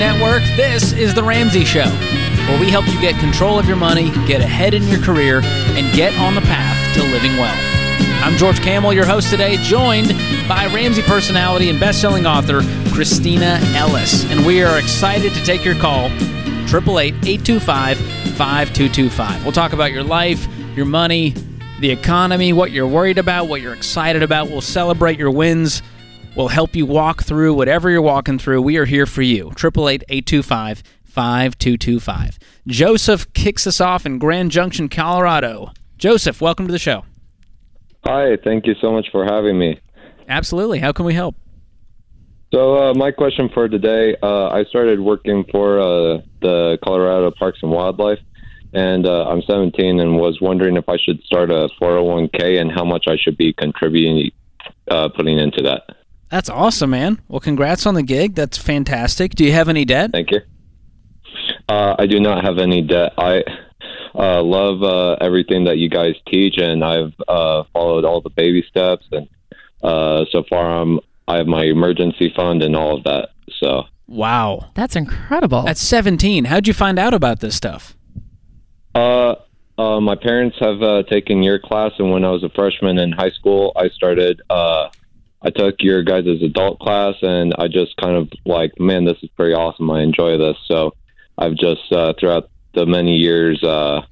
Network, this is The Ramsey Show, where we help you get control of your money, get ahead in your career, and get on the path to living well. I'm George Kamel, your host today, joined by Ramsey personality and best-selling author Kristina Ellis. And we are excited to take your call, 888-825-5225. We'll talk about your life, your money, the economy, what you're worried about, what you're excited about. We'll celebrate your wins. We'll help you walk through whatever you're walking through. We are here for you. 888-825-5225. Joseph kicks us off in Grand Junction, Colorado. Joseph, welcome to the show. Hi, thank you so much for having me. Absolutely. How can we help? So, uh, my question for today uh, I started working for uh, the Colorado Parks and Wildlife, and uh, I'm 17 and was wondering if I should start a 401k and how much I should be contributing, uh, putting into that. That's awesome, man. Well, congrats on the gig. That's fantastic. Do you have any debt? Thank you. Uh, I do not have any debt. I uh, love uh, everything that you guys teach, and I've uh, followed all the baby steps. And uh, so far, I'm I have my emergency fund and all of that. So Wow. That's incredible. At 17, how'd you find out about this stuff? Uh, uh, my parents have uh, taken your class, and when I was a freshman in high school, I started. I took your guys' adult class, and I just kind of like, man, this is pretty awesome. I enjoy this. So I've just uh, throughout the many years uh,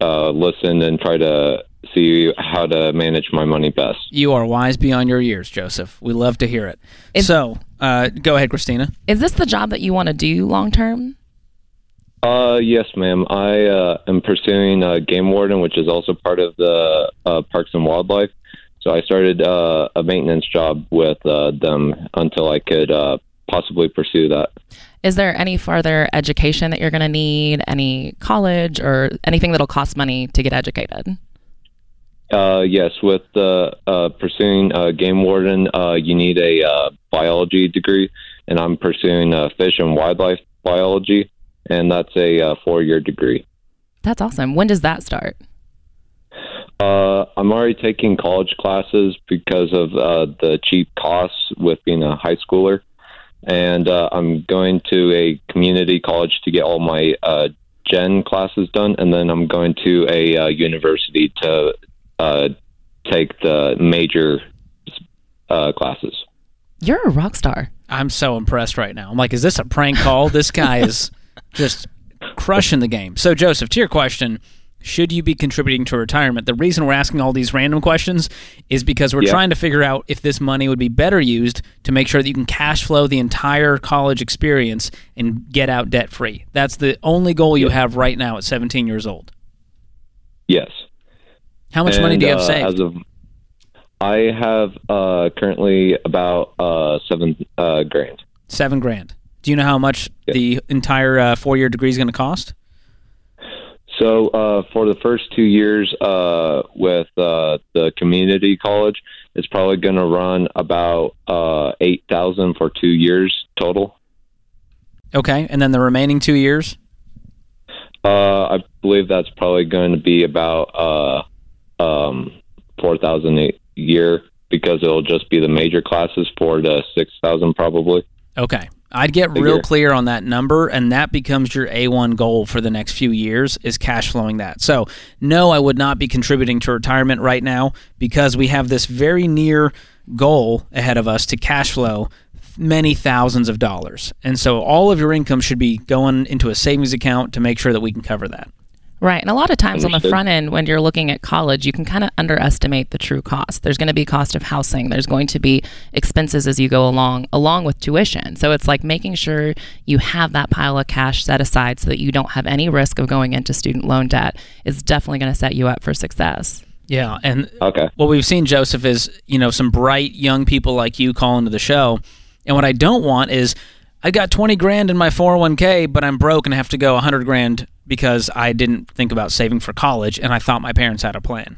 uh, listened and tried to see how to manage my money best. You are wise beyond your years, Joseph. We love to hear it. Is- so, uh, go ahead, Kristina. Is this the job that you want to do long term? Uh, yes, ma'am. I uh, am pursuing uh, game warden, which is also part of the uh, Parks and Wildlife. So I started uh, a maintenance job with uh, them until I could uh, possibly pursue that. Is there any further education that you're going to need? Any college or anything that'll cost money to get educated? Uh, yes, with uh, uh, pursuing uh, game warden, uh, you need a uh, biology degree, and I'm pursuing uh, fish and wildlife biology, and that's a uh, four-year degree. That's awesome. When does that start? Uh, I'm already taking college classes because of uh, the cheap costs with being a high schooler, and uh, I'm going to a community college to get all my uh, gen classes done, and then I'm going to a uh, university to uh, take the major uh, classes. You're a rock star. I'm so impressed right now. I'm like, is this a prank call? this guy is just crushing the game. So, Joseph, to your question, should you be contributing to retirement? The reason we're asking all these random questions is because we're Yeah. trying to figure out if this money would be better used to make sure that you can cash flow the entire college experience and get out debt free. That's the only goal you have right now at 17 years old. Yes. How much money do you have uh, saved? As of, I have uh, currently about uh, seven uh, grand. Seven grand. Do you know how much Yeah. the entire uh, four year degree is going to cost? So uh, for the first two years uh, with uh, the community college, it's probably going to run about uh, eight thousand for two years total. Okay. And then the remaining two years? Uh, I believe that's probably going to be about uh, um, four thousand a year because it'll just be the major classes, four to six thousand probably. Okay. I'd get Figure. real clear on that number, and that becomes your A1 goal for the next few years is cash flowing that. So, no, I would not be contributing to retirement right now because we have this very near goal ahead of us to cash flow many thousands of dollars. And so, all of your income should be going into a savings account to make sure that we can cover that. Right. And a lot of times on the front end, when you're looking at college, you can kind of underestimate the true cost. There's going to be cost of housing, there's going to be expenses as you go along, along with tuition. So it's like making sure you have that pile of cash set aside so that you don't have any risk of going into student loan debt is definitely going to set you up for success. Yeah. And Okay. what we've seen, Joseph, is you know some bright young people like you call into the show, and what I don't want is I got twenty grand in my four hundred one k, but I'm broke and have to go hundred grand because I didn't think about saving for college, and I thought my parents had a plan.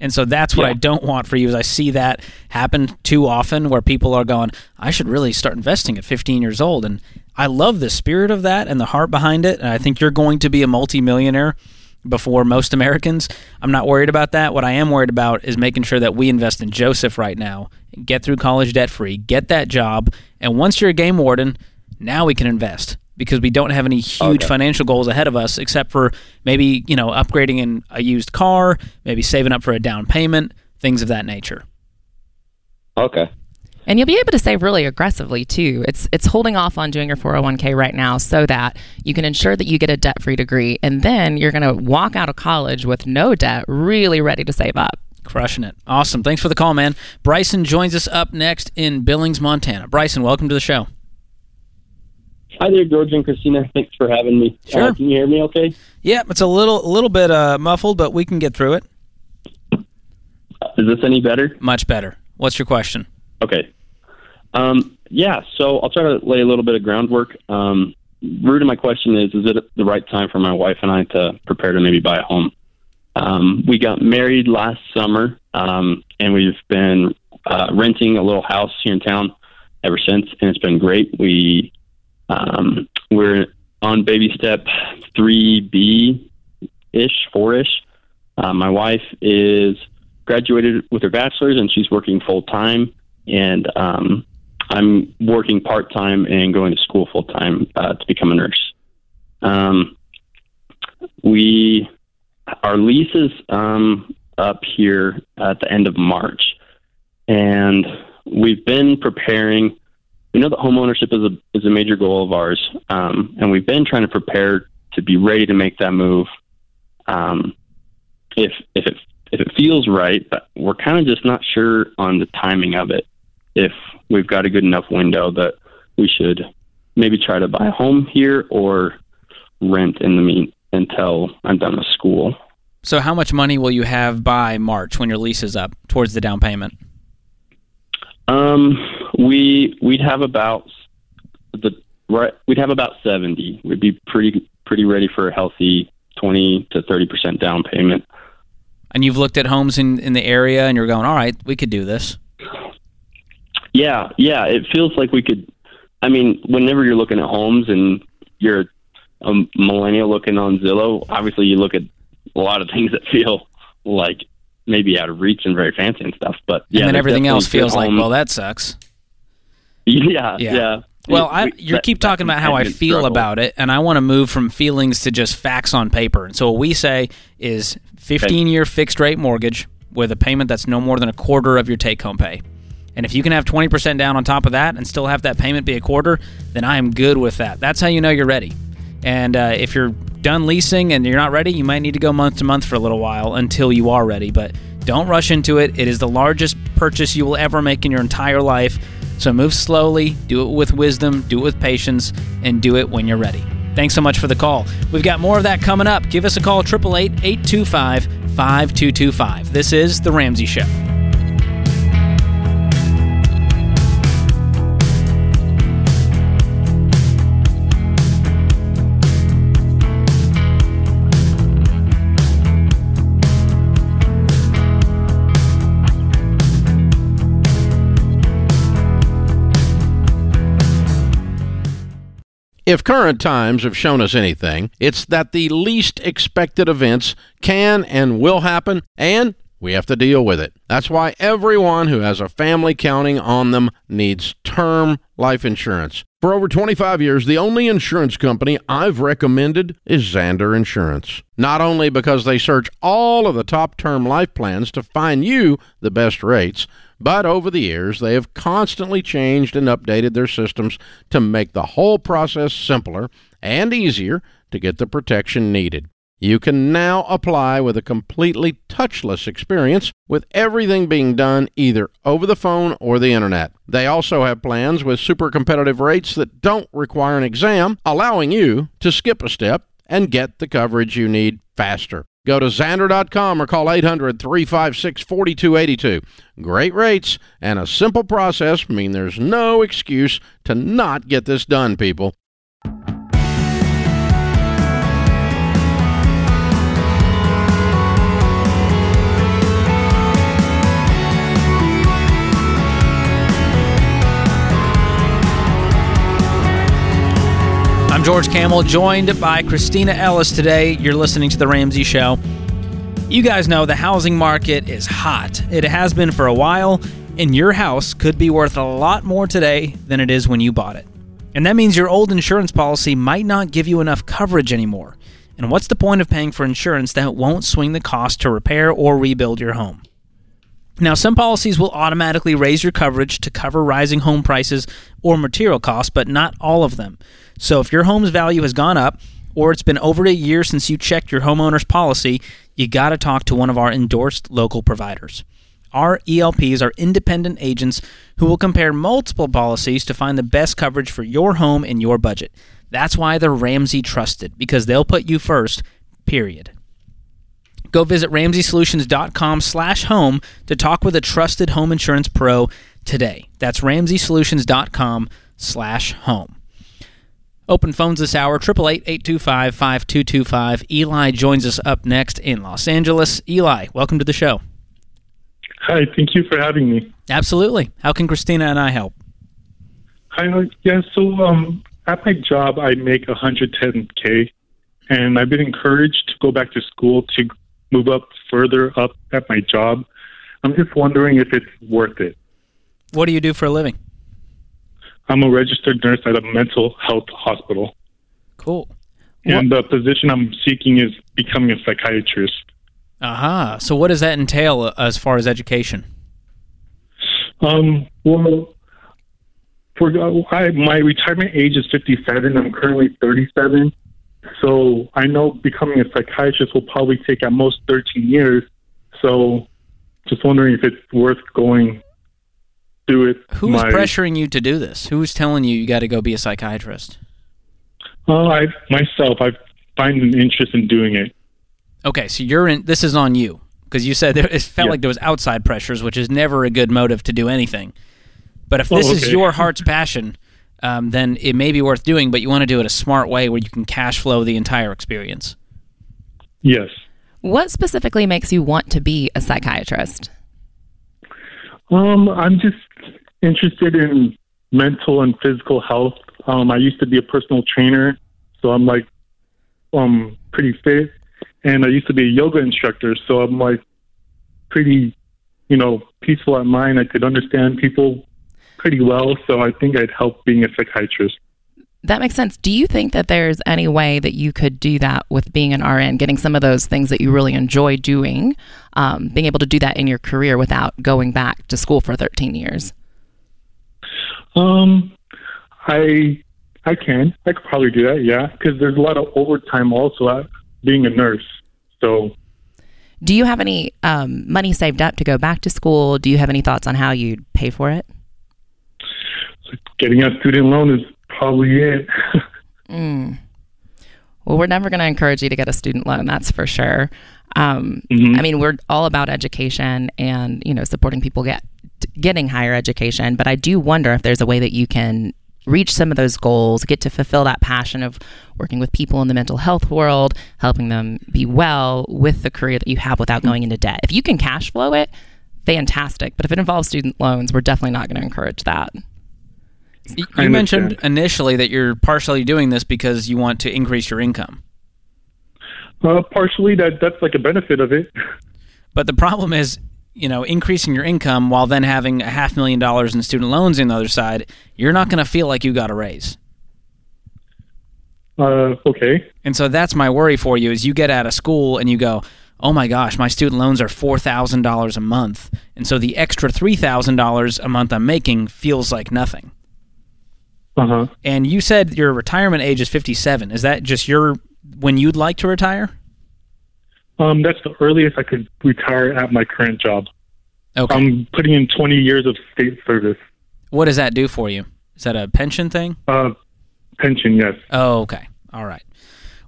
And so that's what Yeah. I don't want for you is I see that happen too often where people are going, I should really start investing at 15 years old. And I love the spirit of that and the heart behind it. And I think you're going to be a multimillionaire before most Americans. I'm not worried about that. What I am worried about is making sure that we invest in Joseph right now, get through college debt free, get that job, and once you're a game warden, Now we can invest because we don't have any huge Okay. financial goals ahead of us except for maybe, you know, upgrading in a used car, maybe saving up for a down payment, things of that nature. Okay. And you'll be able to save really aggressively too. It's it's holding off on doing your 401k right now so that you can ensure that you get a debt-free degree and then you're going to walk out of college with no debt, really ready to save up. Crushing it. Awesome. Thanks for the call, man. Bryson joins us up next in Billings, Montana. Bryson, welcome to the show. Hi there, George and Kristina. Thanks for having me. Uh, Sure. can you hear me okay? Yeah, it's a little a little bit uh, muffled, but we can get through it. Is this any better? Much better. What's your question? Okay. Um, yeah, so I'll try to lay a little bit of groundwork. Um, root of my question is, is it the right time for my wife and I to prepare to maybe buy a home? Um, we got married last summer, um, and we've been uh, renting a little house here in town ever since, and it's been great. We um, we're on baby step three B ish, four ish. Uh, my wife is graduated with her bachelor's, and she's working full time, and um, I'm working part time and going to school full time uh, to become a nurse. Um, we our lease is um, up here at the end of March, and we've been preparing. We know that homeownership is a is a major goal of ours, um, and we've been trying to prepare to be ready to make that move. Um, if if it if it feels right, but we're kind of just not sure on the timing of it. If we've got a good enough window that we should maybe try to buy a home here or rent in the mean until I'm done with school. So, how much money will you have by March when your lease is up towards the down payment? Um, we we'd have about the right. We'd have about seventy. We'd be pretty pretty ready for a healthy twenty to thirty percent down payment. And you've looked at homes in, in the area and you're going, all right, we could do this. Yeah, yeah. It feels like we could. I mean, whenever you're looking at homes and you're a millennial looking on Zillow, obviously you look at a lot of things that feel like maybe out of reach and very fancy and stuff. But yeah, and then everything else feels like, well, that sucks. Yeah, Yeah. yeah. Well, I, you keep talking about how I feel struggle. about it, and I want to move from feelings to just facts on paper. And so what we say is 15 year fixed rate mortgage with a payment that's no more than a quarter of your take home pay. And if you can have 20% down on top of that and still have that payment be a quarter, then I am good with that. That's how you know you're ready. And uh, if you're done leasing and you're not ready, you might need to go month to month for a little while until you are ready. But don't rush into it. It is the largest purchase you will ever make in your entire life. So move slowly, do it with wisdom, do it with patience, and do it when you're ready. Thanks so much for the call. We've got more of that coming up. Give us a call, 888 825 5225. This is The Ramsey Show. If current times have shown us anything, it's that the least expected events can and will happen, and we have to deal with it. That's why everyone who has a family counting on them needs term life insurance. For over 25 years, the only insurance company I've recommended is Zander Insurance. Not only because they search all of the top term life plans to find you the best rates, but over the years, they have constantly changed and updated their systems to make the whole process simpler and easier to get the protection needed. You can now apply with a completely touchless experience with everything being done either over the phone or the internet. They also have plans with super competitive rates that don't require an exam, allowing you to skip a step and get the coverage you need faster. Go to Zander.com or call 800 356 4282. Great rates and a simple process mean there's no excuse to not get this done, people. I'm George Kamel, joined by Kristina Ellis today. You're listening to The Ramsey Show. You guys know the housing market is hot. It has been for a while, and your house could be worth a lot more today than it is when you bought it. And that means your old insurance policy might not give you enough coverage anymore. And what's the point of paying for insurance that won't swing the cost to repair or rebuild your home? Now, some policies will automatically raise your coverage to cover rising home prices or material costs, but not all of them. So, if your home's value has gone up, or it's been over a year since you checked your homeowner's policy, you got to talk to one of our endorsed local providers. Our ELPs are independent agents who will compare multiple policies to find the best coverage for your home and your budget. That's why they're Ramsey trusted, because they'll put you first, period. Go visit RamseySolutions.com slash home to talk with a trusted home insurance pro today. That's RamseySolutions.com slash home. Open phones this hour, 888-825-5225. Eli joins us up next in Los Angeles. Eli, welcome to the show. Hi, thank you for having me. Absolutely. How can Kristina and I help? Hi, yeah, so um, at my job, I make 110K, and I've been encouraged to go back to school to move up further up at my job. I'm just wondering if it's worth it. What do you do for a living? I'm a registered nurse at a mental health hospital. Cool. And the position I'm seeking is becoming a psychiatrist. Aha. Uh-huh. So what does that entail uh, as far as education? Um, well, for uh, I, my retirement age is 57. I'm currently 37. So I know becoming a psychiatrist will probably take at most 13 years. So just wondering if it's worth going through it. Who's my, pressuring you to do this? Who's telling you you got to go be a psychiatrist? Well, I myself, I find an interest in doing it. Okay, so you're in. This is on you because you said there, it felt yeah. like there was outside pressures, which is never a good motive to do anything. But if this oh, okay. is your heart's passion, um, then it may be worth doing. But you want to do it a smart way where you can cash flow the entire experience. Yes. What specifically makes you want to be a psychiatrist? Um, I'm just interested in mental and physical health. Um, I used to be a personal trainer, so I'm like um pretty fit, and I used to be a yoga instructor, so I'm like pretty, you know, peaceful at mind. I could understand people pretty well, so I think I'd help being a psychiatrist. That makes sense. Do you think that there's any way that you could do that with being an RN, getting some of those things that you really enjoy doing, um, being able to do that in your career without going back to school for 13 years? Um, I I can. I could probably do that. Yeah, because there's a lot of overtime also at being a nurse. So. Do you have any um, money saved up to go back to school? Do you have any thoughts on how you'd pay for it? Getting a student loan is probably it. mm. Well, we're never going to encourage you to get a student loan, that's for sure. Um, mm-hmm. I mean, we're all about education and you know supporting people get getting higher education. But I do wonder if there's a way that you can reach some of those goals, get to fulfill that passion of working with people in the mental health world, helping them be well with the career that you have without going into debt. If you can cash flow it, fantastic. But if it involves student loans, we're definitely not going to encourage that. You mentioned initially that you're partially doing this because you want to increase your income. Uh, partially, that that's like a benefit of it. But the problem is, you know, increasing your income while then having a half million dollars in student loans on the other side, you're not going to feel like you got a raise. Uh, okay. And so that's my worry for you: is you get out of school and you go, "Oh my gosh, my student loans are four thousand dollars a month," and so the extra three thousand dollars a month I'm making feels like nothing. Uh-huh. And you said your retirement age is 57. Is that just your when you'd like to retire? Um, that's the earliest I could retire at my current job. Okay. I'm putting in 20 years of state service. What does that do for you? Is that a pension thing? Uh, pension, yes. Oh, okay. All right.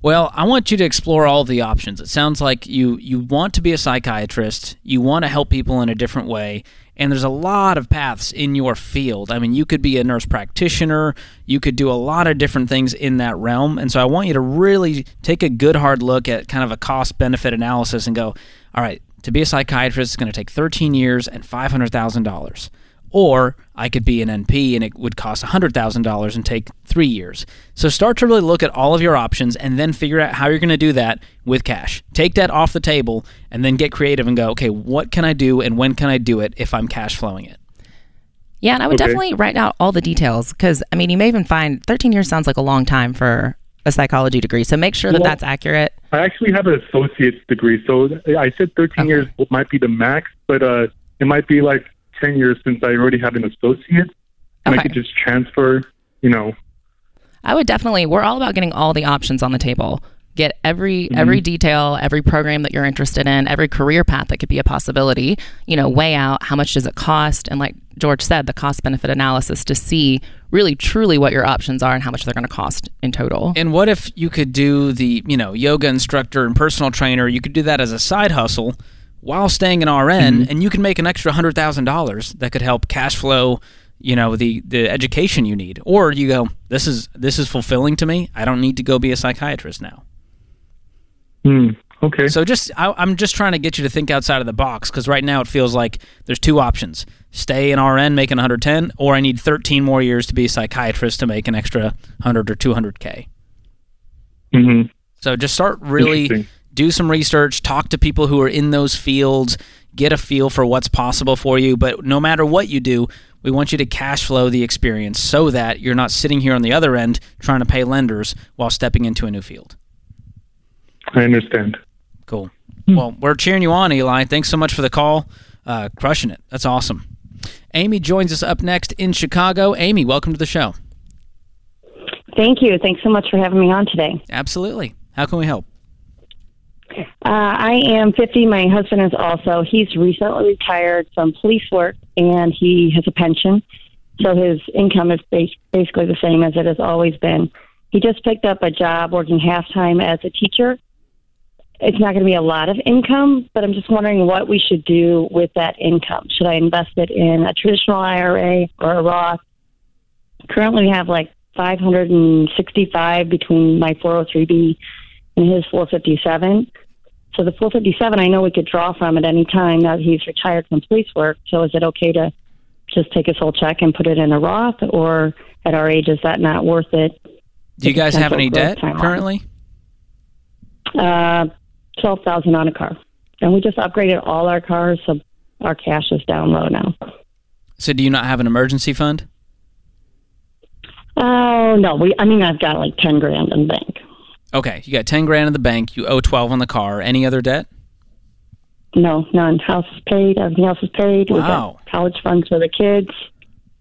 Well, I want you to explore all the options. It sounds like you you want to be a psychiatrist, you want to help people in a different way, and there's a lot of paths in your field. I mean, you could be a nurse practitioner, you could do a lot of different things in that realm. And so I want you to really take a good hard look at kind of a cost benefit analysis and go, all right, to be a psychiatrist is going to take 13 years and $500,000. Or I could be an NP and it would cost $100,000 and take three years. So start to really look at all of your options and then figure out how you're going to do that with cash. Take that off the table and then get creative and go, okay, what can I do and when can I do it if I'm cash flowing it? Yeah, and I would Okay. definitely write out all the details because I mean, you may even find 13 years sounds like a long time for a psychology degree. So make sure that Well- that's accurate. I actually have an associate's degree, so I said 13 Okay. years might be the max, but uh, it might be like 10 years since I already have an associate, and Okay. I could just transfer. You know, I would definitely. We're all about getting all the options on the table. Get every mm-hmm. every detail, every program that you're interested in, every career path that could be a possibility. You know, weigh out how much does it cost, and like George said, the cost benefit analysis to see really truly what your options are and how much they're going to cost in total. And what if you could do the, you know, yoga instructor and personal trainer? You could do that as a side hustle while staying in RN, and you can make an extra hundred thousand dollars that could help cash flow, you know, the the education you need. Or you go, this is this is fulfilling to me. I don't need to go be a psychiatrist now. hmm, okay. So just I, I'm just trying to get you to think outside of the box because right now it feels like there's two options: stay in RN making 110, or I need 13 more years to be a psychiatrist to make an extra 100 or 200k. hmm So just start really. Do some research, talk to people who are in those fields, get a feel for what's possible for you. But no matter what you do, we want you to cash flow the experience so that you're not sitting here on the other end trying to pay lenders while stepping into a new field. I understand. Cool. Well, we're cheering you on, Eli. Thanks so much for the call. Uh, crushing it. That's awesome. Amy joins us up next in Chicago. Amy, welcome to the show. Thank you. Thanks so much for having me on today. Absolutely. How can we help? Uh, I am 50. My husband is also. He's recently retired from police work and he has a pension. So his income is bas- basically the same as it has always been. He just picked up a job working half time as a teacher. It's not going to be a lot of income, but I'm just wondering what we should do with that income. Should I invest it in a traditional IRA or a Roth? Currently, we have like 565 between my 403b and his 457. So the 457, I know we could draw from at any time now that he's retired from police work. So is it okay to just take his whole check and put it in a Roth, or at our age is that not worth it? Do you guys have any debt currently? Uh, twelve thousand on a car, and we just upgraded all our cars, so our cash is down low now. So do you not have an emergency fund? Oh no, we. I mean, I've got like ten grand in the bank. Okay, you got 10 grand in the bank, you owe 12 on the car. Any other debt? No, none. House is paid. Everything else is paid. We've Wow. got college funds for the kids.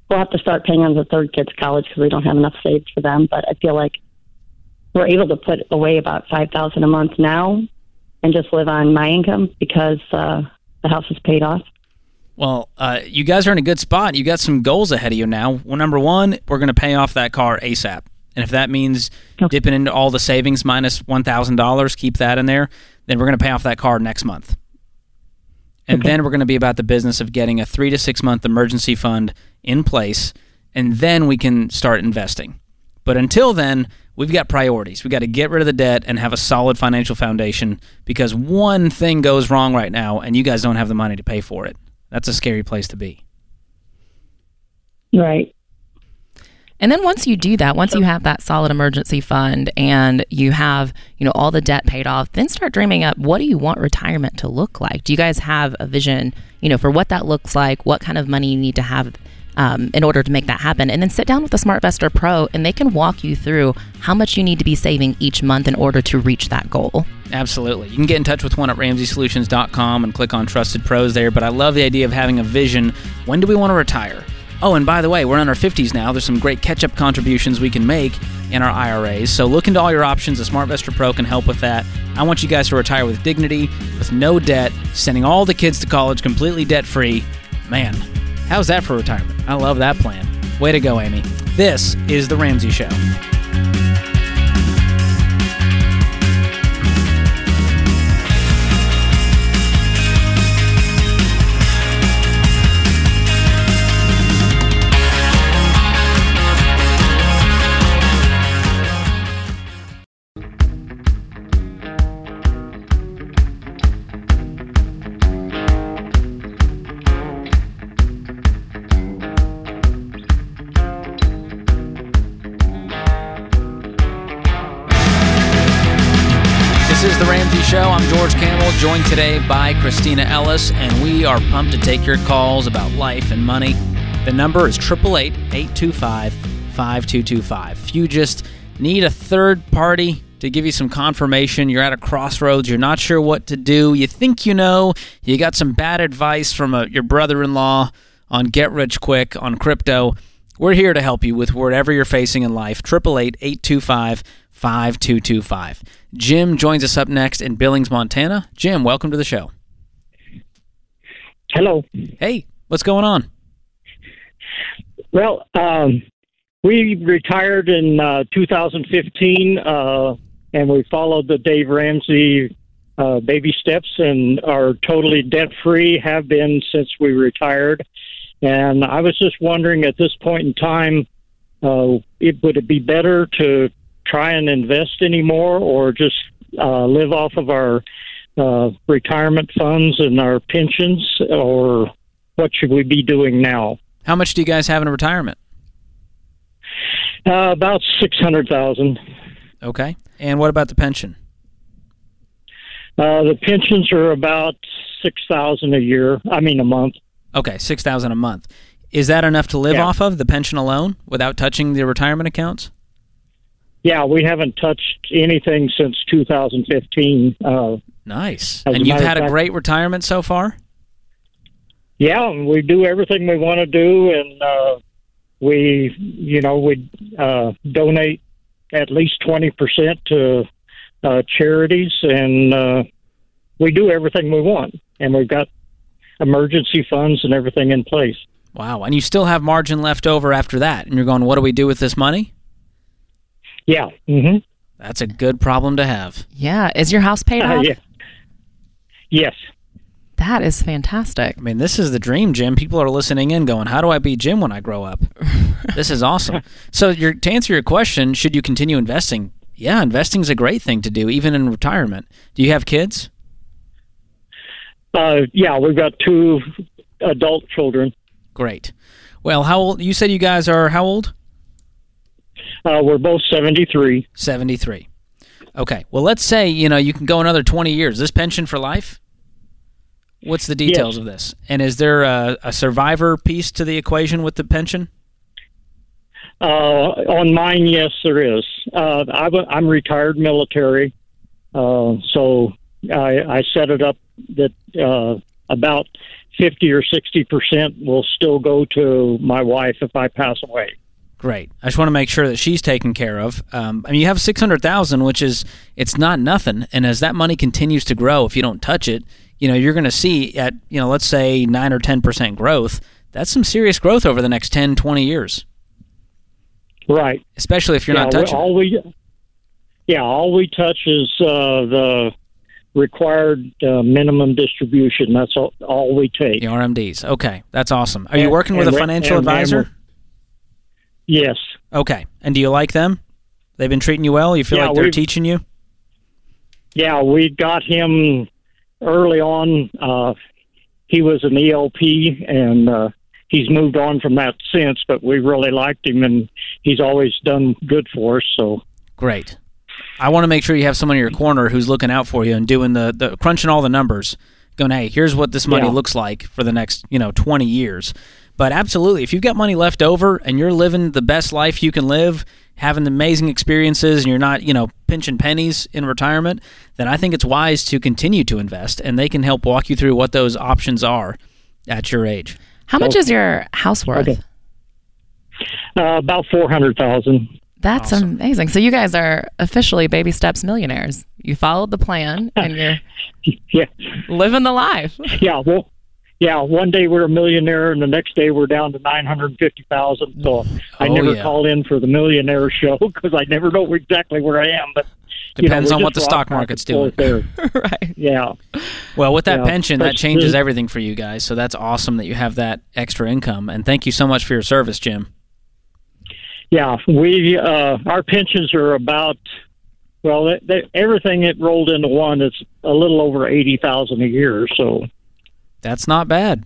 We'll have to start paying on the third kid's college because we don't have enough saved for them. But I feel like we're able to put away about five thousand a month now, and just live on my income because uh, the house is paid off. Well, uh, you guys are in a good spot. You got some goals ahead of you now. Well, number one, we're going to pay off that car ASAP. And if that means Okay. dipping into all the savings minus $1,000, keep that in there, then we're going to pay off that car next month. And then we're going to be about the business of getting a three to six month emergency fund in place. And then we can start investing. But until then, we've got priorities. We've got to get rid of the debt and have a solid financial foundation because one thing goes wrong right now and you guys don't have the money to pay for it. That's a scary place to be. Right. And then once you do that, once you have that solid emergency fund and you have, you know, all the debt paid off, then start dreaming up what do you want retirement to look like? Do you guys have a vision, you know, for what that looks like, what kind of money you need to have um, in order to make that happen? And then sit down with a SmartVestor Pro and they can walk you through how much you need to be saving each month in order to reach that goal. Absolutely. You can get in touch with one at RamseySolutions.com and click on Trusted Pros there. But I love the idea of having a vision. When do we want to retire? Oh, and by the way, we're in our 50s now. There's some great catch up contributions we can make in our IRAs. So look into all your options. The SmartVestor Pro can help with that. I want you guys to retire with dignity, with no debt, sending all the kids to college completely debt free. Man, how's that for retirement? I love that plan. Way to go, Amy. This is The Ramsey Show. Joined today by Kristina Ellis, and we are pumped to take your calls about life and money. The number is 888 825 5225. If you just need a third party to give you some confirmation, you're at a crossroads, you're not sure what to do, you think you know, you got some bad advice from a, your brother in law on Get Rich Quick on crypto, we're here to help you with whatever you're facing in life. 888 825 5225. Jim joins us up next in Billings, Montana. Jim, welcome to the show. Hello. Hey, what's going on? Well, um, we retired in uh, 2015, uh, and we followed the Dave Ramsey uh, baby steps and are totally debt free, have been since we retired. And I was just wondering at this point in time, uh, it, would it be better to try and invest anymore or just uh, live off of our uh, retirement funds and our pensions, or what should we be doing now? How much do you guys have in retirement? Uh, about six hundred thousand. Okay. And what about the pension? Uh, the pensions are about six thousand a year. I mean, a month. Okay, six thousand a month. Is that enough to live Yeah. off of the pension alone without touching the retirement accounts? Yeah, we haven't touched anything since 2015. Uh, Nice. And you've had a great retirement so far. yeah, we do everything we want to do, and uh, we, you know, we uh, donate at least 20 percent to uh, charities, and uh, we do everything we want, and we've got emergency funds and everything in place. Wow. And you still have margin left over after that. And you're going, what do we do with this money? Yeah. Mm-hmm. That's a good problem to have. Yeah. Is your house paid Uh, off? yeah. Yes. That is fantastic. I mean, this is the dream, Jim. People are listening in going, how do I be Jim when I grow up? this is awesome. So, your, to answer your question, should you continue investing? Yeah, investing is a great thing to do, even in retirement. Do you have kids? Uh, yeah, we've got two adult children. Great. Well, how old? You said you guys are how old? Uh, we're both 73. 73. Okay. Well, let's say, you know, you can go another 20 years. This pension for life? What's the details Yes. of this? And is there a, a survivor piece to the equation with the pension? Uh, on mine, yes, there is. Uh, I, am retired military, uh, so I, I set it up that uh, about 50 or 60 percent will still go to my wife if I pass away. Great. I just want to make sure that she's taken care of. Um, I mean, you have 600,000, which is it's not nothing, and as that money continues to grow, if you don't touch it, you know, you're going to see at, you know, let's say 9 or 10% growth. That's some serious growth over the next 10, 20 years, Right. especially if you're yeah, not touching. it. all we, yeah, all we touch is uh, the required uh, minimum distribution. That's all, all we take. The RMDs. Okay, that's awesome. Are you working with a financial and- and advisor? Yes. Okay. And do you like them? They've been treating you well? You feel Yeah, like they're teaching you? Yeah, we got him early on. Uh, he was an ELP, and uh, he's moved on from that since. But we really liked him, and he's always done good for us. So Great. I want to make sure you have someone in your corner who's looking out for you and doing the, the crunching all the numbers, going, hey, here's what this money Yeah. looks like for the next, you know, 20 years. But absolutely, if you've got money left over and you're living the best life you can live, having amazing experiences, and you're not, you know, pinching pennies in retirement, then I think it's wise to continue to invest, and they can help walk you through what those options are at your age. How much is your house worth? Okay. uh, about four hundred thousand. That's Awesome. amazing. So you guys are officially baby steps millionaires. You followed the plan and you're Yeah, living the life. yeah. Well, yeah. One day we're a millionaire, and the next day we're down to nine hundred fifty thousand. So I Oh, never yeah. call in for the millionaire show because I never know exactly where I am. But you know, Depends on what the stock market's doing. Right. Yeah. Well, with that Yeah, pension, that changes everything for you guys. So that's awesome that you have that extra income. And thank you so much for your service, Jim. Yeah, we uh, our pensions are about well, they, they, everything it rolled into one is a little over eighty thousand a year. So That's not bad.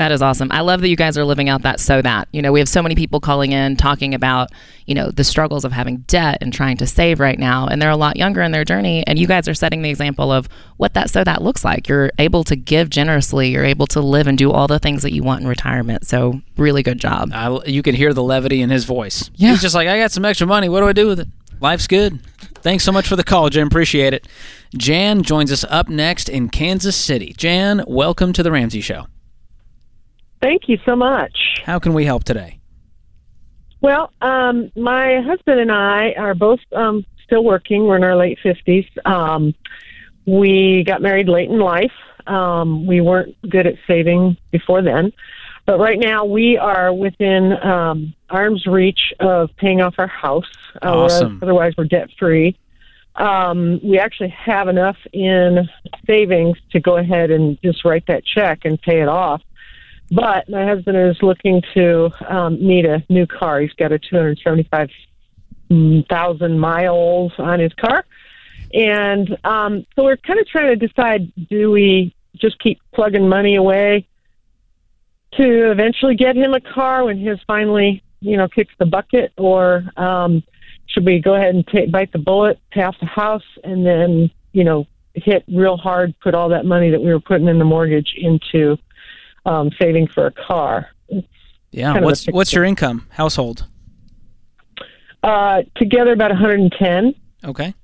That is awesome. I love that you guys are living out that so that. You know, we have so many people calling in talking about, you know, the struggles of having debt and trying to save right now. And they're a lot younger in their journey. And you guys are setting the example of what that so that looks like. You're able to give generously, you're able to live and do all the things that you want in retirement. So, really good job. I, you can hear the levity in his voice. Yeah. He's just like, I got some extra money. What do I do with it? Life's good. Thanks so much for the call, Jim. Appreciate it. Jan joins us up next in Kansas City. Jan, welcome to the Ramsey Show. Thank you so much. How can we help today? Well, um, my husband and I are both um, still working. We're in our late 50s. Um, we got married late in life. Um, we weren't good at saving before then. But right now, we are within um, arm's reach of paying off our house. Uh, Awesome. otherwise, we're debt free. Um, we actually have enough in savings to go ahead and just write that check and pay it off. But my husband is looking to um, need a new car. He's got a 275,000 miles on his car. And um, so we're kind of trying to decide do we just keep plugging money away to eventually get him a car when his finally, you know, kicks the bucket, or um, should we go ahead and take, bite the bullet, off the house, and then, you know, hit real hard, put all that money that we were putting in the mortgage into um, saving for a car? Yeah. Kind of What's what's your income household? Uh, together, about 110. Okay.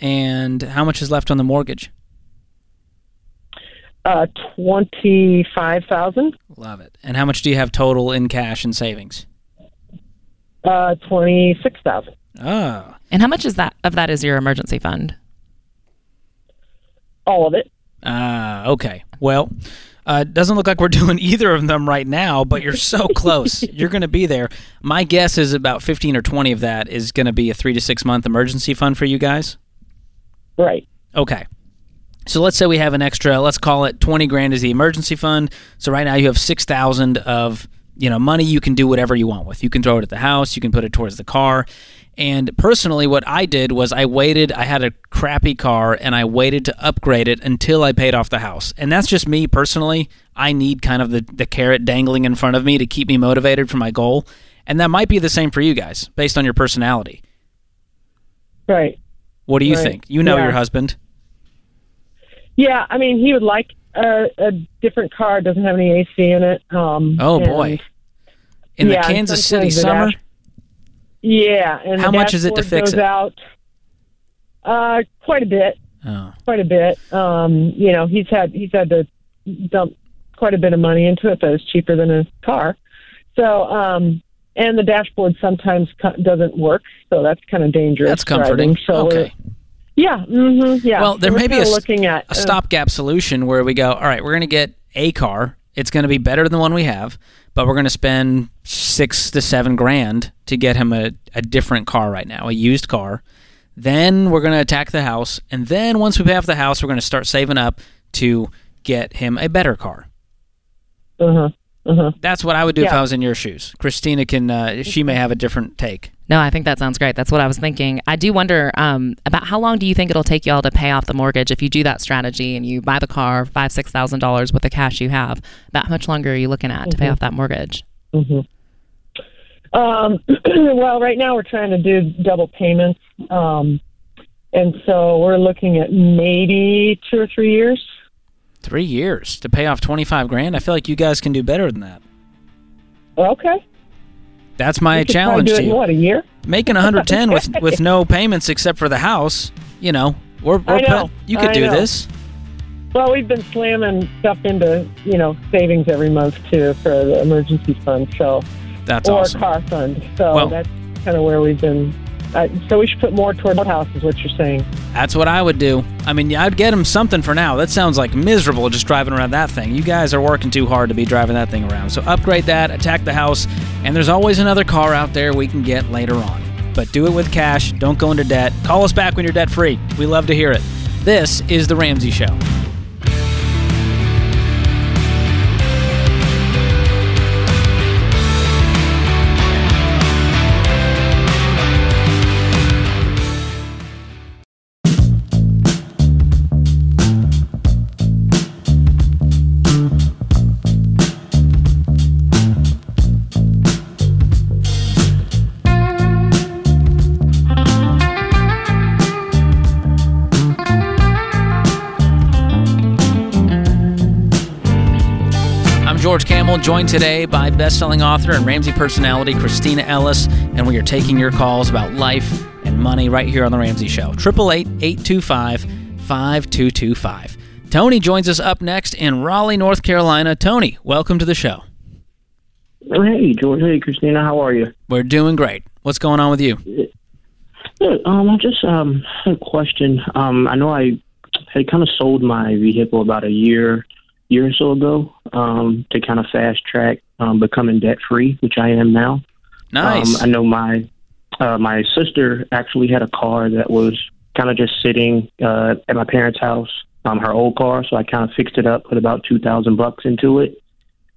And how much is left on the mortgage? Uh, 25,000. Love it. And how much do you have total in cash and savings? Uh, 26,000. Oh, And how much is that of that is your emergency fund? All of it. Ah, okay. Well, uh, doesn't look like we're doing either of them right now, but you're so close. you're going to be there. My guess is about 15 or 20 of that is going to be a three to six month emergency fund for you guys. Right. Okay. So let's say we have an extra, let's call it 20 grand is the emergency fund. So right now you have 6,000 of, you know, money you can do whatever you want with. You can throw it at the house, you can put it towards the car. And personally what I did was I waited, I had a crappy car and I waited to upgrade it until I paid off the house. And that's just me personally. I need kind of the the carrot dangling in front of me to keep me motivated for my goal. And that might be the same for you guys based on your personality. Right. What do you Right. think? You know Yeah. your husband. Yeah, I mean, he would like a, a different car. Doesn't have any AC in it. Um, Oh boy. In yeah, the Kansas City summer? dash- yeah, and How much is it to fix it? Out, uh, quite a bit. Oh. Quite a bit. Um, you know, he's had he's had to dump quite a bit of money into it, but it's cheaper than a car. So, um, and the dashboard sometimes co- doesn't work, so that's kind of dangerous. That's comforting. driving. So okay. Yeah. Mm-hmm, yeah. Well, there So may be a, looking at a uh, stopgap solution where we go, all right, we're going to get a car. It's going to be better than the one we have, but we're going to spend six to seven grand to get him a, a different car right now, a used car. Then we're going to attack the house. And then once we pay off the house, we're going to start saving up to get him a better car. Uh-huh. Uh-huh. That's what I would do if I was in your shoes. Kristina can, uh, she may have a different take. No, I think that sounds great. That's what I was thinking. I do wonder um, about how long do you think it'll take y'all to pay off the mortgage if you do that strategy and you buy the car five six thousand dollars with the cash you have. About how much longer are you looking at to pay Mhm. off that mortgage? hmm Um, well, right now we're trying to do double payments, um, and so we're looking at maybe two or three years. Three years to pay off 25 grand? I feel like you guys can do better than that. Okay. That's my challenge do to you. what a year? Making 110 with with no payments except for the house. You know, we're, we're know. put- you could I do know. this. Well, we've been slamming stuff into you know savings every month too for the emergency fund, so That's or awesome. car fund. So Well- that's kind of where we've been. Uh, so we should put more toward house, is what you're saying. That's what I would do. I mean, I'd get him something for now. That sounds like miserable just driving around that thing. You guys are working too hard to be driving that thing around. So upgrade that, attack the house, and there's always another car out there we can get later on. But do it with cash. Don't go into debt. Call us back when you're debt free. We love to hear it. This is The Ramsey Show. Kamel, joined today by best-selling author and Ramsey personality Kristina Ellis, and we are taking your calls about life and money right here on the Ramsey Show. 888-825-5225. Tony joins us up next in Raleigh, North Carolina. Tony, welcome to the show. Hey, George. Hey, Kristina. How are you? We're doing great. What's going on with you? Um, I just um had a question. Um, I know I had kind of sold my vehicle about a year year or so ago um, to kind of fast track um, becoming debt free, which I am now. Nice. Um, I know my uh, my sister actually had a car that was kind of just sitting uh, at my parents' house, um, her old car. So I kind of fixed it up, put about two thousand bucks into it,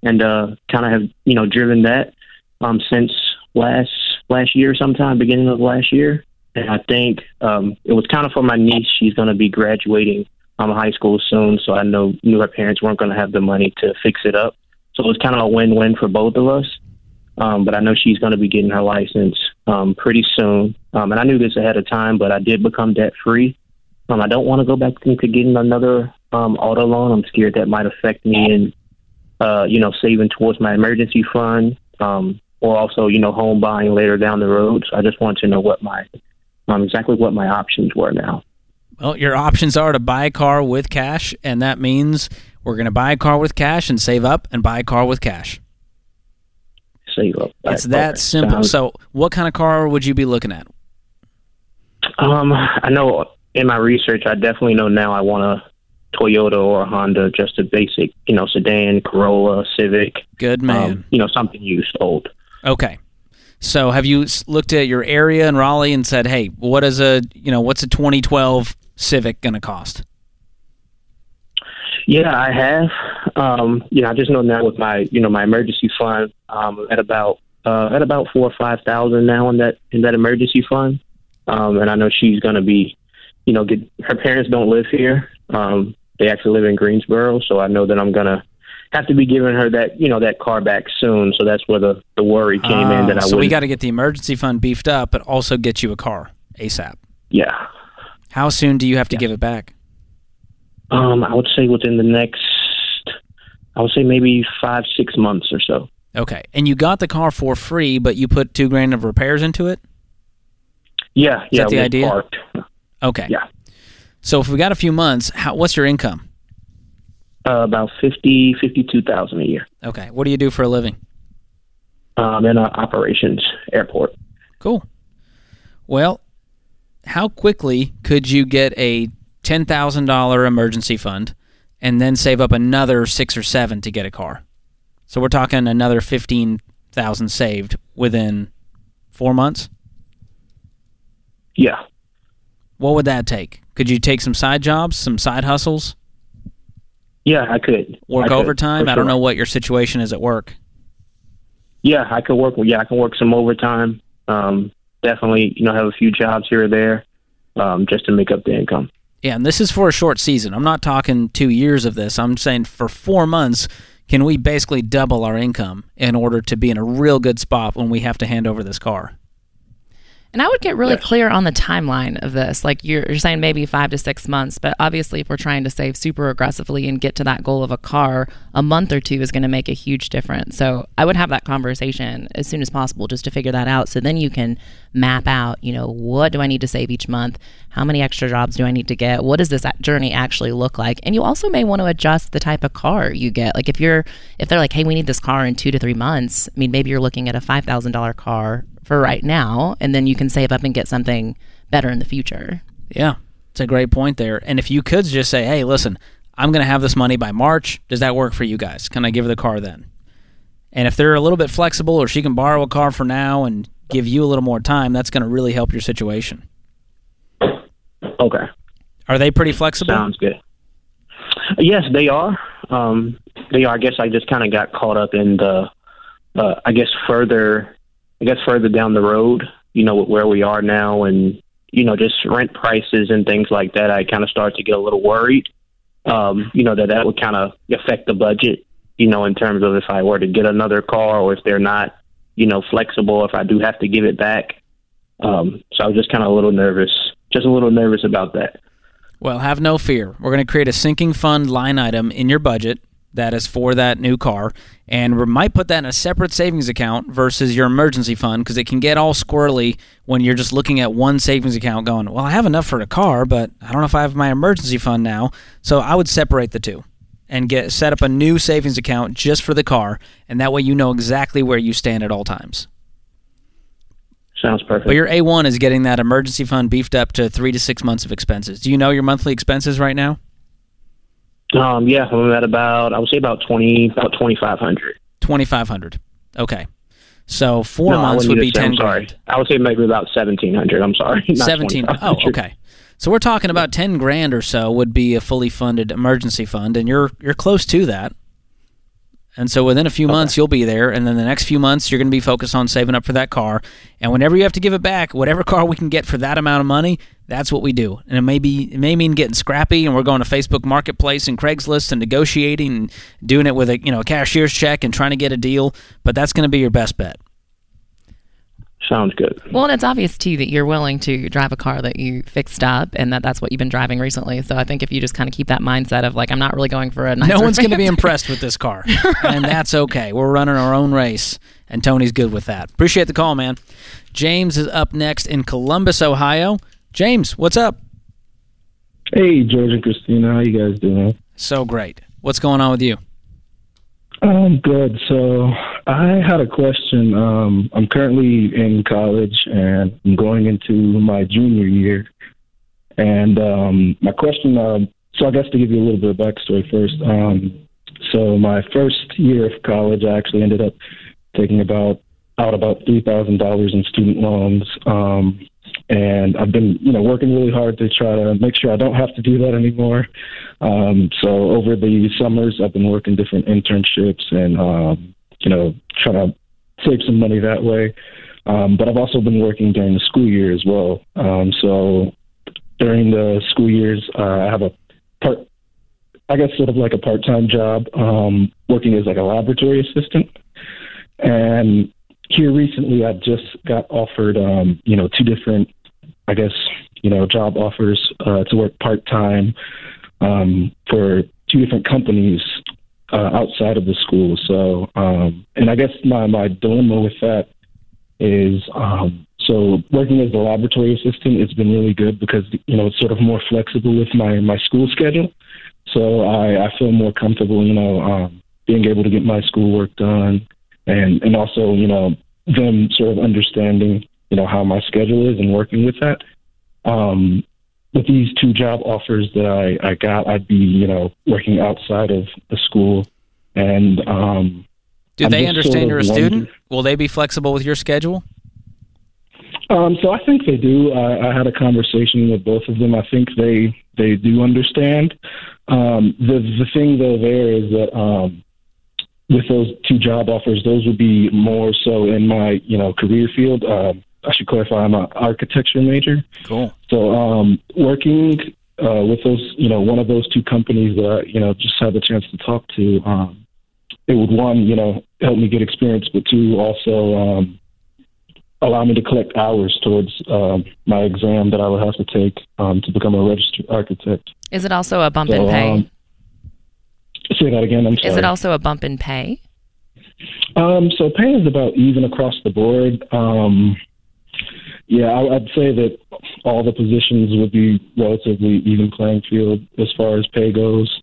and uh, kind of have you know driven that um, since last last year, sometime beginning of last year. And I think um, it was kind of for my niece. She's going to be graduating um, high school soon, so I know knew her parents weren't going to have the money to fix it up. So it was kind of a win-win for both of us. Um, but I know she's going to be getting her license um, pretty soon. Um, and I knew this ahead of time, but I did become debt-free. Um, I don't want to go back into getting another um, auto loan. I'm scared that might affect me in, uh, you know, saving towards my emergency fund, um, or also, you know, home buying later down the road. So I just want to know what my um, exactly what my options were now. Well, your options are to buy a car with cash, and that means we're going to buy a car with cash and save up and buy a car with cash. Save up. It's that simple. So, what kind of car would you be looking at? Um, I know in my research, I definitely know now I want a Toyota or a Honda, just a basic, you know, sedan, Corolla, Civic. Good man. Um, you know, something used, old. Okay. So, have you looked at your area in Raleigh and said, "Hey, what is a you know what's a 2012 Civic going to cost?" Yeah, I have. Um, you know, I just know now with my, you know, my emergency fund um, at about uh, at about four or five thousand now in that in that emergency fund, um, and I know she's going to be, you know, get her parents don't live here. Um, they actually live in Greensboro, so I know that I'm gonna have to be giving her that, you know, that car back soon. So that's where the the worry came in that I Ah, so we got to get the emergency fund beefed up, but also get you a car ASAP. yeah. How soon do you have to give it back? Um, I would say within the next, I would say maybe five six months or so. Okay, and you got the car for free, but you put two grand of repairs into it. Yeah, yeah. that the idea? parked. Okay. Yeah. So if we got a few months, how, what's your income? Uh, about fifty, fifty-two thousand a year. Okay. What do you do for a living? Um, in uh, operations airport. Cool. Well, how quickly could you get a ten thousand dollar emergency fund, and then save up another six or seven to get a car? So we're talking another fifteen thousand saved within four months. Yeah. What would that take? Could you take some side jobs, some side hustles, Yeah, I could work I could, overtime? I don't sure. know what your situation is at work. Yeah, I could work. Yeah, I can work some overtime. Um, definitely, you know, have a few jobs here or there, um, just to make up the income. Yeah, and this is for a short season. I'm not talking two years of this. I'm saying for four months, can we basically double our income in order to be in a real good spot when we have to hand over this car? And I would get really clear on the timeline of this. Like you're, you're saying maybe five to six months, but obviously, if we're trying to save super aggressively and get to that goal of a car, a month or two is going to make a huge difference. So I would have that conversation as soon as possible just to figure that out. So then you can map out, you know, what do I need to save each month? How many extra jobs do I need to get? What does this journey actually look like? And you also may want to adjust the type of car you get. Like if you're, if they're like, hey, we need this car in two to three months, I mean, maybe you're looking at a $5,000 car for right now, and then you can save up and get something better in the future. Yeah, it's a great point there. And if you could just say, hey, listen, I'm going to have this money by March. Does that work for you guys? Can I give her the car then? And if they're a little bit flexible or she can borrow a car for now and give you a little more time, that's going to really help your situation. Okay. Are they pretty flexible? Sounds good. Yes, they are. Um, they are. I guess I just kind of got caught up in the, uh, I guess further, I guess further down the road, you know, where we are now and, you know, just rent prices and things like that. I kind of started to get a little worried, um, you know, that that would kind of affect the budget, you know, in terms of if I were to get another car or if they're not, you know, flexible, if I do have to give it back. Um, so I was just kind of a little nervous, just a little nervous about that. Well, have no fear. We're going to create a sinking fund line item in your budget that is for that new car, and we might put that in a separate savings account versus your emergency fund because it can get all squirrely when you're just looking at one savings account going, well, I have enough for the car, but I don't know if I have my emergency fund now. So I would separate the two and get set up a new savings account just for the car, and that way you know exactly where you stand at all times. Sounds perfect. But your A1 is getting that emergency fund beefed up to three to six months of expenses. Do you know your monthly expenses right now? Um, yeah, I'm at about I would say about twenty about twenty five hundred. Twenty five hundred. Okay. So four No, months wouldn't be ten I'm sorry. grand. I would say maybe about seventeen hundred. I'm sorry. Seventeen. Oh, okay. So we're talking about ten grand or so would be a fully funded emergency fund, and you're you're close to that. And so within a few months you'll be there, and then the next few months you're going to be focused on saving up for that car. And whenever you have to give it back, whatever car we can get for that amount of money, that's what we do. And it may be it may mean getting scrappy, and we're going to Facebook Marketplace and Craigslist and negotiating and doing it with a you know a cashier's check and trying to get a deal. But that's going to be your best bet. Sounds good. Well, and it's obvious too that you're willing to drive a car that you fixed up, and that that's what you've been driving recently. So I think if you just kind of keep that mindset of like, I'm not really going for a nice. no one's going to be impressed with this car, and that's okay. We're running our own race, and Tony's good with that. Appreciate the call, man. James is up next in Columbus, Ohio. James, what's up? Hey, George and Kristina, how you guys doing? So great. What's going on with you? Um, good. So I had a question. Um, I'm currently in college and I'm going into my junior year. And um, my question, um, so I guess to give you a little bit of backstory first. Um, so my first year of college, I actually ended up taking about out about three thousand dollars in student loans. Um, and I've been, you know, working really hard to try to make sure I don't have to do that anymore. Um, so over the summers, I've been working different internships and, um, you know, trying to save some money that way. Um, but I've also been working during the school year as well. Um, so during the school years, uh, I have a part, I guess, sort of like a part-time job, um, working as like a laboratory assistant. And here recently, I just got offered, um, you know, two different, I guess, you know, job offers uh, to work part time um, for two different companies uh, outside of the school. So, um, and I guess my my dilemma with that is, um, so working as a laboratory assistant, it's been really good because you know it's sort of more flexible with my my school schedule. So I, I feel more comfortable, you know, um, being able to get my schoolwork done and and also you know them sort of understanding you know how my schedule is and working with that. Um, with these two job offers that I, I got, I'd be you know working outside of the school, and um, Do I'm they understand sort of you're a student? Will they be flexible with your schedule? Um, so I think they do. I, I had a conversation with both of them. I think they they do understand. Um, the the thing though there is that um, with those two job offers, those would be more so in my you know career field. Um, I should clarify, I'm an architecture major. Cool. So um, working uh, with those, you know, one of those two companies that I, you know just had the chance to talk to, um, it would one, you know, help me get experience, but two, also um, allow me to collect hours towards um, my exam that I would have to take um, to become a registered architect. Is it also a bump So, in pay? um, say that again. I'm sorry. Is it also a bump in pay? Um, so pay is about even across the board. Yeah, I, I'd say that all the positions would be relatively even playing field as far as pay goes.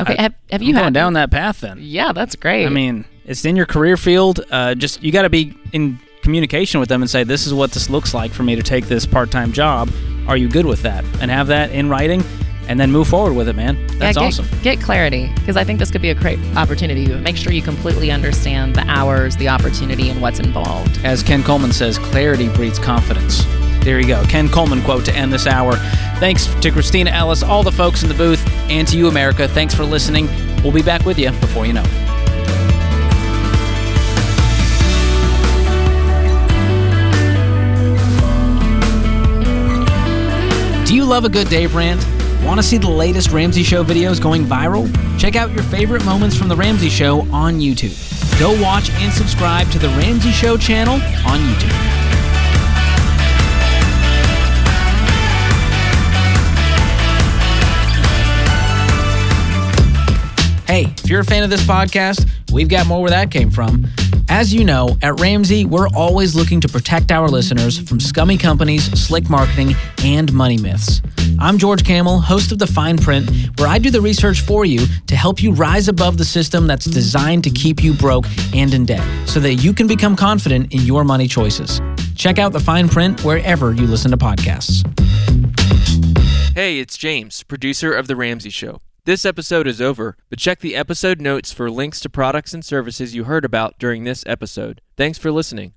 Okay, have, have I'm you going had down that path then? Yeah, that's great. I mean, it's in your career field. Uh, just you got to be in communication with them and say, "This is what this looks like for me to take this part-time job. Are you good with that?" And have that in writing, and then move forward with it, man. That's yeah, get, awesome. Get clarity because I think this could be a great opportunity. Make sure you completely understand the hours, the opportunity, and what's involved. As Ken Coleman says, clarity breeds confidence. There you go. Ken Coleman quote to end this hour. Thanks to Kristina Ellis, all the folks in the booth, and to you, America. Thanks for listening. We'll be back with you before you know it. Do you love a good Dave rant? Want to see the latest Ramsey Show videos going viral? Check out your favorite moments from The Ramsey Show on YouTube. Go watch and subscribe to The Ramsey Show channel on YouTube. Hey, if you're a fan of this podcast, we've got more where that came from. As you know, at Ramsey, we're always looking to protect our listeners from scummy companies, slick marketing, and money myths. I'm George Kamel, host of The Fine Print, where I do the research for you to help you rise above the system that's designed to keep you broke and in debt so that you can become confident in your money choices. Check out The Fine Print wherever you listen to podcasts. Hey, it's James, producer of The Ramsey Show. This episode is over, but check the episode notes for links to products and services you heard about during this episode. Thanks for listening.